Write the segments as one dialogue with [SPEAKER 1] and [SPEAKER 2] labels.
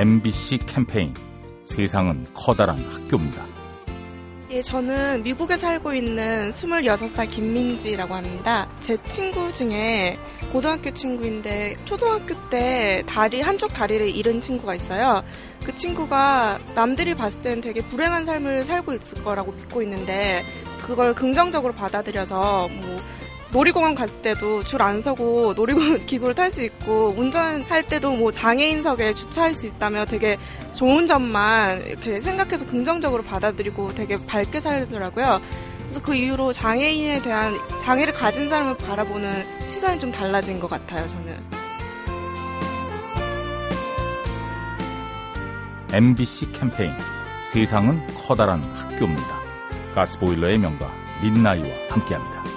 [SPEAKER 1] MBC 캠페인 세상은 커다란 학교입니다.
[SPEAKER 2] 예, 저는 미국에 살고 있는 26살 김민지라고 합니다. 제 친구 중에 고등학교 친구인데 초등학교 때 다리 한쪽 다리를 잃은 친구가 있어요. 그 친구가 남들이 봤을 때는 되게 불행한 삶을 살고 있을 거라고 믿고 있는데 그걸 긍정적으로 받아들여서 뭐 놀이공원 갔을 때도 줄 안 서고 놀이공원 기구를 탈 수 있고 운전할 때도 뭐 장애인석에 주차할 수 있다며 되게 좋은 점만 이렇게 생각해서 긍정적으로 받아들이고 되게 밝게 살더라고요. 그래서 그 이후로 장애인에 대한 장애를 가진 사람을 바라보는 시선이 좀 달라진 것 같아요, 저는.
[SPEAKER 1] MBC 캠페인 세상은 커다란 학교입니다. 가스보일러의 명가 민나이와 함께합니다.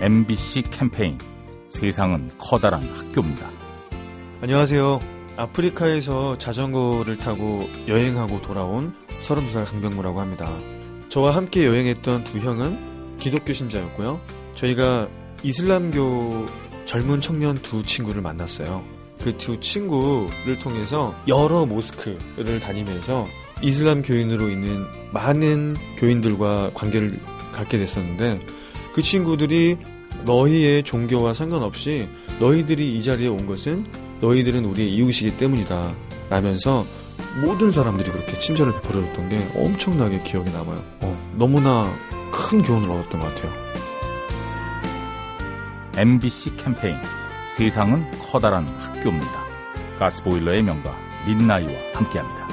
[SPEAKER 1] MBC 캠페인 세상은 커다란 학교입니다.
[SPEAKER 3] 안녕하세요. 아프리카에서 자전거를 타고 여행하고 돌아온 32살 강병무라고 합니다. 저와 함께 여행했던 두 형은 기독교 신자였고요. 저희가 이슬람교 젊은 청년 두 친구를 만났어요. 그 두 친구를 통해서 여러 모스크를 다니면서 이슬람 교인으로 있는 많은 교인들과 관계를 갖게 됐었는데 그 친구들이 너희의 종교와 상관없이 너희들이 이 자리에 온 것은 너희들은 우리의 이웃이기 때문이다. 라면서 모든 사람들이 그렇게 친절을 베풀어줬던 게 엄청나게 기억에 남아요. 어, 너무나 큰 교훈을 얻었던 것 같아요.
[SPEAKER 1] MBC 캠페인 세상은 커다란 학교입니다. 가스보일러의 명가 민나이와 함께합니다.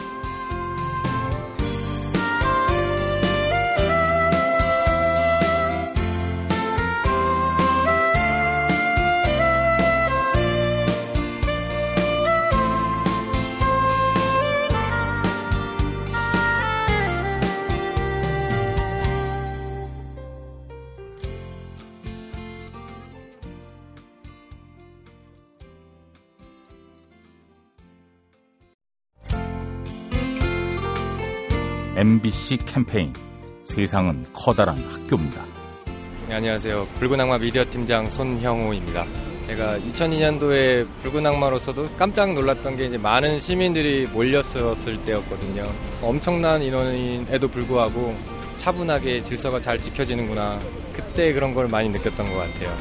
[SPEAKER 1] MBC 캠페인 세상은 커다란 학교입니다.
[SPEAKER 4] 네, 안녕하세요. 붉은 악마 미디어 팀장 손형우입니다. 제가 2002년도에 붉은 악마로서도 깜짝 놀랐던 게 이제 많은 시민들이 몰렸었을 때였거든요. 엄청난 인원에도 불구하고 차분하게 질서가 잘 지켜지는구나. 그때 그런 걸 많이 느꼈던 것 같아요.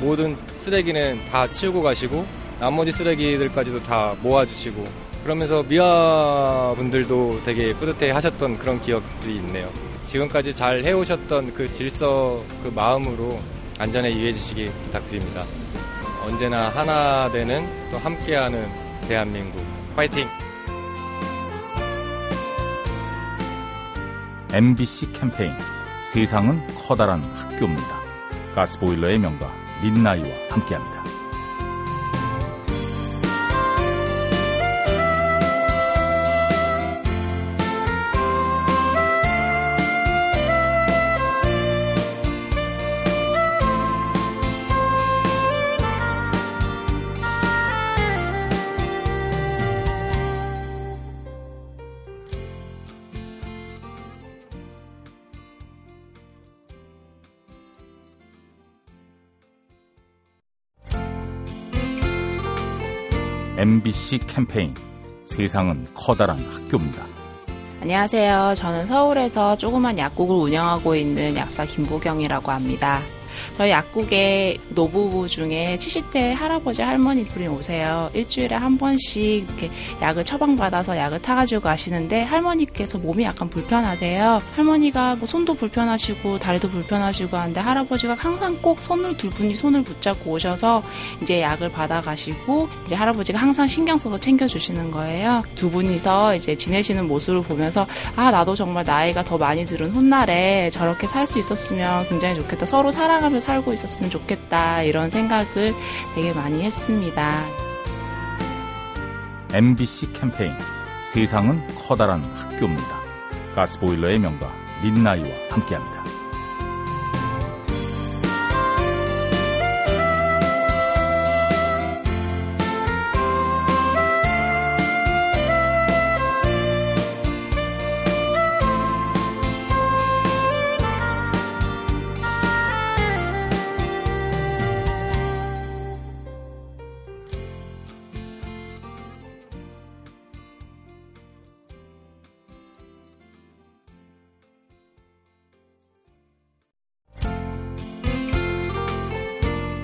[SPEAKER 4] 모든 쓰레기는 다 치우고 가시고 나머지 쓰레기들까지도 다 모아주시고 그러면서 미아 분들도 되게 뿌듯해 하셨던 그런 기억들이 있네요. 지금까지 잘 해오셨던 그 질서, 그 마음으로 안전에 유의해 주시기 부탁드립니다. 언제나 하나 되는 또 함께하는 대한민국. 파이팅!
[SPEAKER 1] MBC 캠페인 세상은 커다란 학교입니다. 가스보일러의 명가 민나이와 함께합니다. MBC 캠페인 세상은 커다란 학교입니다.
[SPEAKER 5] 안녕하세요. 저는 서울에서 조그만 약국을 운영하고 있는 약사 김보경이라고 합니다. 저희 약국에 노부부 중에 70대 할아버지 할머니들이 오세요. 일주일에 한 번씩 이렇게 약을 처방받아서 약을 타가지고 가시는데 할머니께서 몸이 약간 불편하세요. 할머니가 뭐 손도 불편하시고 다리도 불편하시고 하는데 할아버지가 항상 꼭 손을 두 분이 손을 붙잡고 오셔서 이제 약을 받아가시고 이제 할아버지가 항상 신경 써서 챙겨주시는 거예요. 두 분이서 이제 지내시는 모습을 보면서 아 나도 정말 나이가 더 많이 들은 훗날에 저렇게 살 수 있었으면 굉장히 좋겠다. 서로 사랑 하며 살고 있었으면 좋겠다. 이런 생각을 되게 많이 했습니다.
[SPEAKER 1] MBC 캠페인 세상은 커다란 학교입니다. 가스보일러의 명가 민나이와 함께합니다.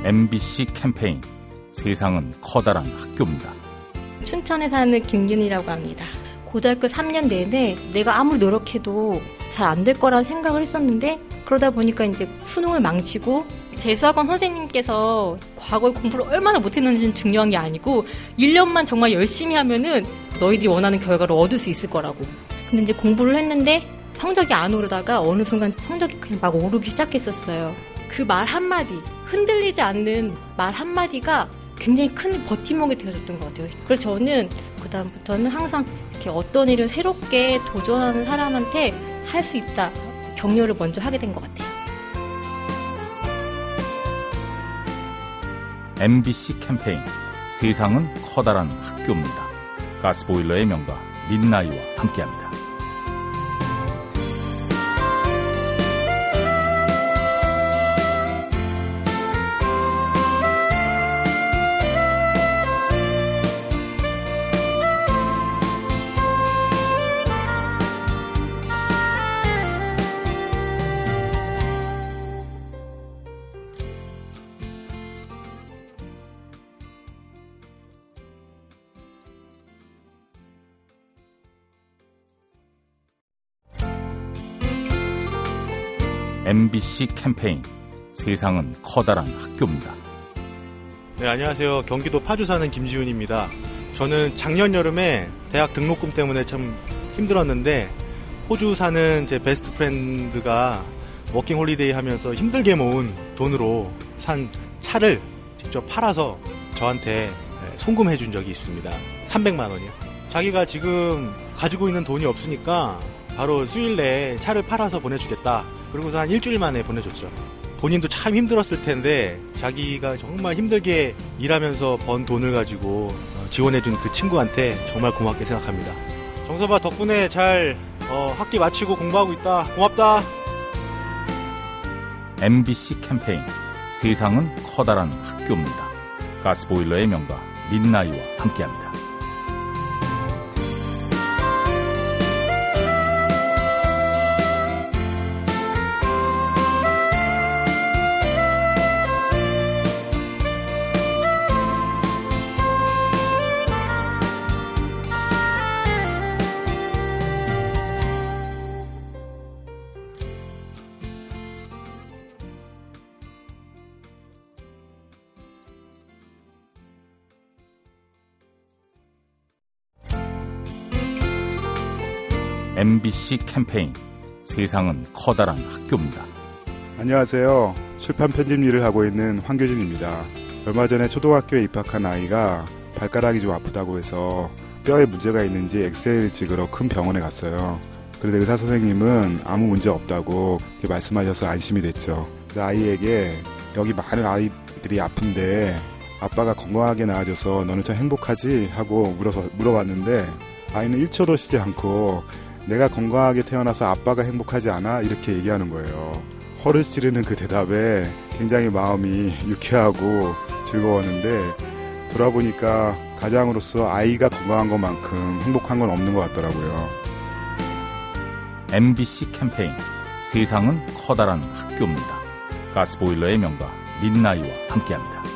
[SPEAKER 1] MBC 캠페인 세상은 커다란 학교입니다.
[SPEAKER 6] 춘천에 사는 김윤이라고 합니다. 고등학교 3년 내내 내가 아무리 노력해도 잘 안 될 거라는 생각을 했었는데 그러다 보니까 이제 수능을 망치고 재수학원 선생님께서 과거에 공부를 얼마나 못했는지는 중요한 게 아니고 1년만 정말 열심히 하면은 너희들이 원하는 결과를 얻을 수 있을 거라고. 근데 이제 공부를 했는데 성적이 안 오르다가 어느 순간 성적이 그냥 막 오르기 시작했었어요. 그 말 한마디, 흔들리지 않는 말 한마디가 굉장히 큰 버팀목이 되어줬던 것 같아요. 그래서 저는 그다음부터는 항상 이렇게 어떤 일을 새롭게 도전하는 사람한테 할 수 있다. 격려를 먼저 하게 된 것 같아요.
[SPEAKER 1] MBC 캠페인 세상은 커다란 학교입니다. 가스보일러의 명가 민나이와 함께합니다. MBC 캠페인 세상은 커다란 학교입니다.
[SPEAKER 7] 네, 안녕하세요. 경기도 파주 사는 김지훈입니다. 저는 작년 여름에 대학 등록금 때문에 참 힘들었는데 호주 사는 제 best friend가 working holiday 하면서 힘들게 모은 돈으로 산 차를 직접 팔아서 저한테 송금해 준 적이 있습니다. 300만 원이요. 자기가 지금 가지고 있는 돈이 없으니까 바로 수일 내에 차를 팔아서 보내주겠다. 그러고서 한 일주일 만에 보내줬죠. 본인도 참 힘들었을 텐데 자기가 정말 힘들게 일하면서 번 돈을 가지고 지원해준 그 친구한테 정말 고맙게 생각합니다. 정서봐 덕분에 잘 어, 학기 마치고 공부하고 있다. 고맙다.
[SPEAKER 1] MBC 캠페인 세상은 커다란 학교입니다. 가스보일러의 명가 민나이와 함께합니다. MBC 캠페인 세상은 커다란 학교입니다.
[SPEAKER 8] 안녕하세요. 출판 편집 일을 하고 있는 황교진입니다. 얼마 전에 초등학교에 입학한 아이가 발가락이 좀 아프다고 해서 뼈에 문제가 있는지 엑스레이를 찍으러 큰 병원에 갔어요. 그런데 의사 선생님은 아무 문제 없다고 말씀하셔서 안심이 됐죠. 그래서 아이에게 여기 많은 아이들이 아픈데 아빠가 건강하게 나아져서 너는 참 행복하지? 하고 물어서, 물어봤는데 아이는 1초도 쉬지 않고 내가 건강하게 태어나서 아빠가 행복하지 않아? 이렇게 얘기하는 거예요. 허를 찌르는 그 대답에 굉장히 마음이 유쾌하고 즐거웠는데 돌아보니까 가장으로서 아이가 건강한 것만큼 행복한 건 없는 것 같더라고요.
[SPEAKER 1] MBC 캠페인 세상은 커다란 학교입니다. 가스보일러의 명가 민나이와 함께합니다.